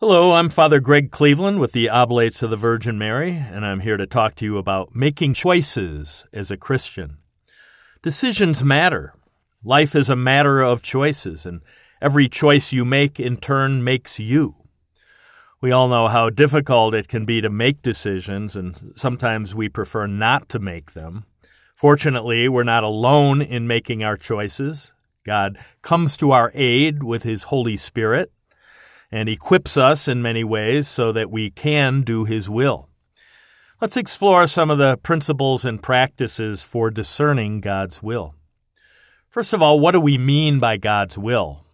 Hello, I'm Father Greg Cleveland with the Oblates of the Virgin Mary, and I'm here to talk to you about making choices as a Christian. Decisions matter. Life is a matter of choices, and every choice you make in turn makes you. We all know how difficult it can be to make decisions, and sometimes we prefer not to make them. Fortunately, we're not alone in making our choices. God comes to our aid with His Holy Spirit and equips us in many ways so that we can do His will. Let's explore some of the principles and practices for discerning God's will. First of all, what do we mean by God's will?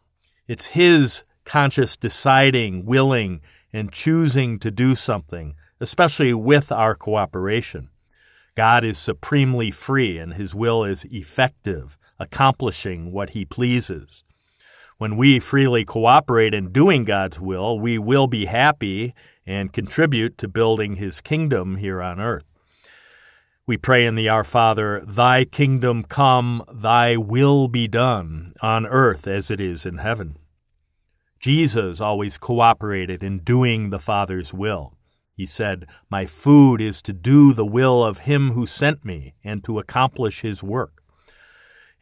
It's His conscious deciding, willing, and choosing to do something, especially with our cooperation. God is supremely free and His will is effective, accomplishing what He pleases. When we freely cooperate in doing God's will, we will be happy and contribute to building His kingdom here on earth. We pray in the Our Father, Thy kingdom come, Thy will be done, on earth as it is in heaven. Jesus always cooperated in doing the Father's will. He said, My food is to do the will of Him who sent me and to accomplish His work.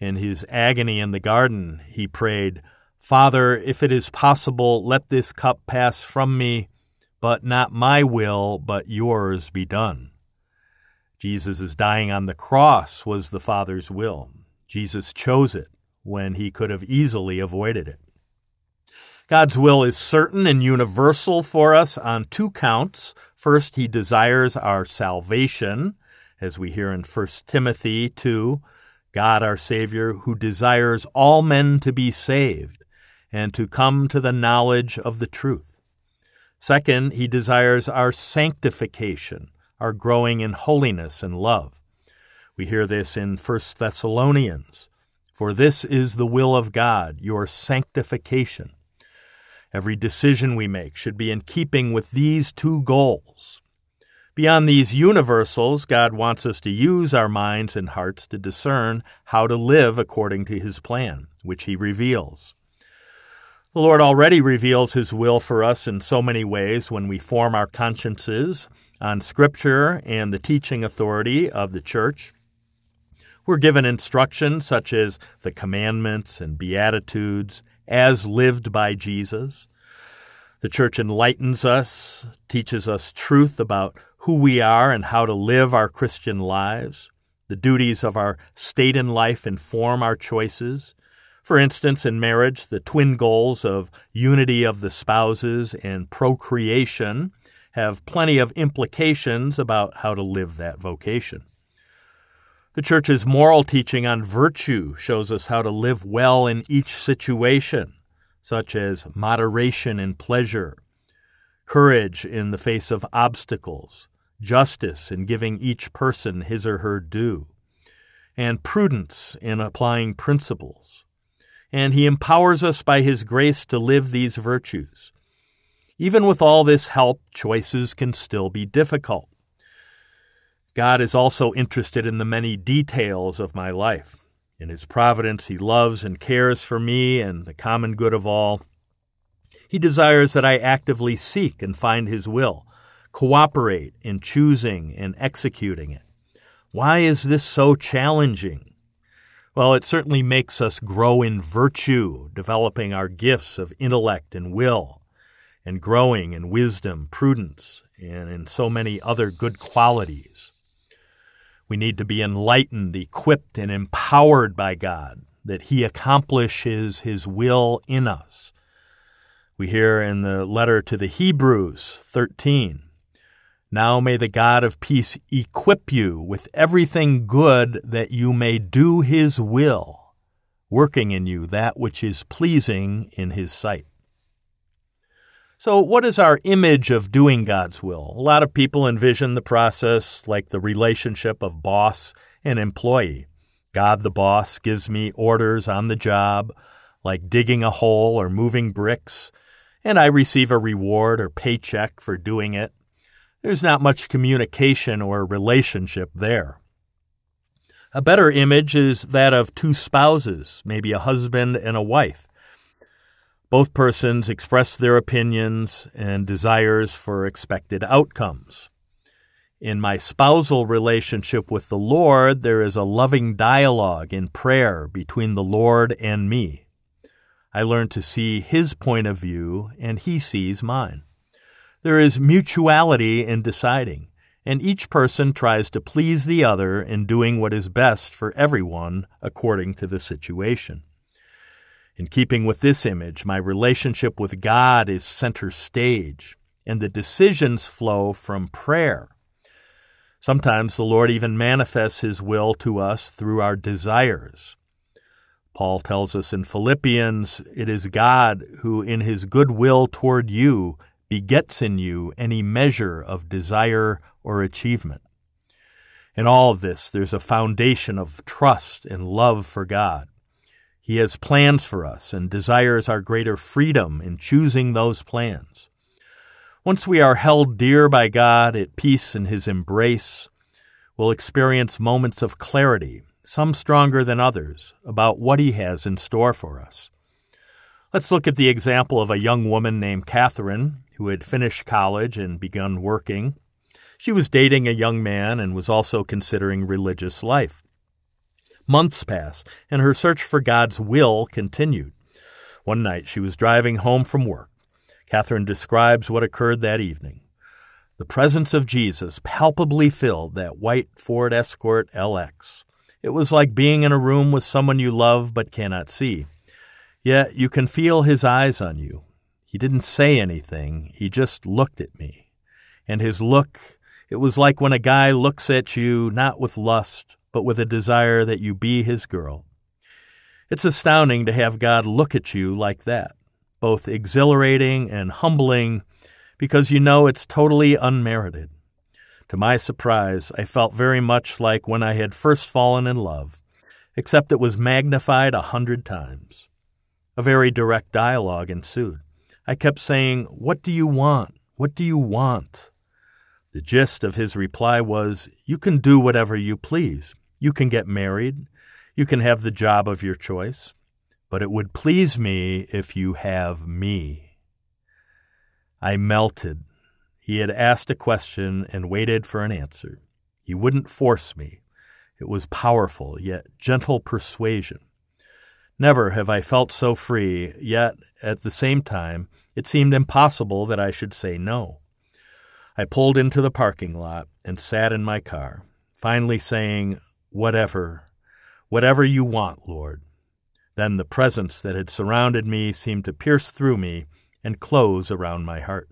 In his agony in the garden, he prayed, Father, if it is possible, let this cup pass from me, but not my will, but yours be done. Jesus' dying on the cross was the Father's will. Jesus chose it when he could have easily avoided it. God's will is certain and universal for us on two counts. First, he desires our salvation, as we hear in 1 Timothy 2, God our Savior, who desires all men to be saved and to come to the knowledge of the truth. Second, he desires our sanctification, our growing in holiness and love. We hear this in 1 Thessalonians. For this is the will of God, your sanctification. Every decision we make should be in keeping with these two goals. Beyond these universals, God wants us to use our minds and hearts to discern how to live according to His plan, which He reveals. The Lord already reveals His will for us in so many ways when we form our consciences on Scripture and the teaching authority of the Church. We're given instructions such as the commandments and beatitudes as lived by Jesus. The Church enlightens us, teaches us truth about who we are and how to live our Christian lives. The duties of our state in life inform our choices. For instance, in marriage, the twin goals of unity of the spouses and procreation have plenty of implications about how to live that vocation. The Church's moral teaching on virtue shows us how to live well in each situation, such as moderation in pleasure, courage in the face of obstacles, justice in giving each person his or her due, and prudence in applying principles and He empowers us by His grace to live these virtues. Even with all this help, choices can still be difficult. God is also interested in the many details of my life. In His providence, He loves and cares for me and the common good of all. He desires that I actively seek and find His will, cooperate in choosing and executing it. Why is this so challenging? Well, it certainly makes us grow in virtue, developing our gifts of intellect and will, and growing in wisdom, prudence, and in so many other good qualities. We need to be enlightened, equipped, and empowered by God that He accomplishes His will in us. We hear in the letter to the Hebrews 13 now may the God of peace equip you with everything good that you may do his will, working in you that which is pleasing in his sight. So, what is our image of doing God's will? A lot of people envision the process like the relationship of boss and employee. God, the boss, gives me orders on the job, like digging a hole or moving bricks, and I receive a reward or paycheck for doing it there's not much communication or relationship there. A better image is that of two spouses, maybe a husband and a wife. Both persons express their opinions and desires for expected outcomes. In my spousal relationship with the Lord, there is a loving dialogue in prayer between the Lord and me. I learn to see His point of view, and He sees mine. There is mutuality in deciding, and each person tries to please the other in doing what is best for everyone according to the situation. In keeping with this image, my relationship with God is center stage, and the decisions flow from prayer Sometimes the Lord even manifests His will to us through our desires. Paul tells us in Philippians, it is God who, in His good will toward you, begets in you any measure of desire or achievement. In all of this, there's a foundation of trust and love for God. He has plans for us and desires our greater freedom in choosing those plans. Once we are held dear by God at peace in His embrace, we'll experience moments of clarity, some stronger than others, about what He has in store for us. Let's look at the example of a young woman named Catherine who had finished college and begun working. She was dating a young man and was also considering religious life. Months passed, and her search for God's will continued. One night she was driving home from work. Catherine describes what occurred that evening. The presence of Jesus palpably filled that white Ford Escort LX. It was like being in a room with someone you love but cannot see. Yet you can feel his eyes on you. He didn't say anything, he just looked at me. And his look, it was like when a guy looks at you not with lust, but with a desire that you be his girl. It's astounding to have God look at you like that both exhilarating and humbling because you know it's totally unmerited. To my surprise, I felt very much like when I had first fallen in love, except it was magnified a hundred times. A very direct dialogue ensued. I kept saying, What do you want? What do you want? The gist of his reply was, You can do whatever you please. You can get married. You can have the job of your choice but it would please me if you have me. I melted. He had asked a question and waited for an answer. He wouldn't force me. It was powerful, yet gentle persuasion. Never have I felt so free, yet at the same time, it seemed impossible that I should say no. I pulled into the parking lot and sat in my car, finally saying, Whatever, whatever you want, Lord. Then the presence that had surrounded me seemed to pierce through me and close around my heart.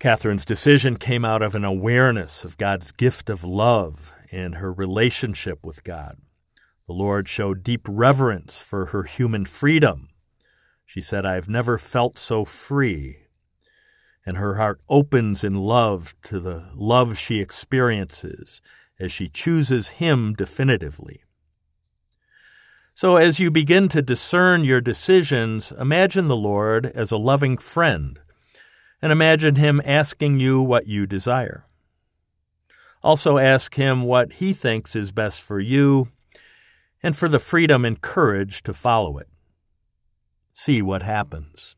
Catherine's decision came out of an awareness of God's gift of love and her relationship with God. The Lord showed deep reverence for her human freedom. She said, I've never felt so free. And her heart opens in love to the love she experiences as she chooses Him definitively. So, as you begin to discern your decisions, imagine the Lord as a loving friend, and imagine Him asking you what you desire. Also, ask Him what He thinks is best for you and for the freedom and courage to follow it. See what happens.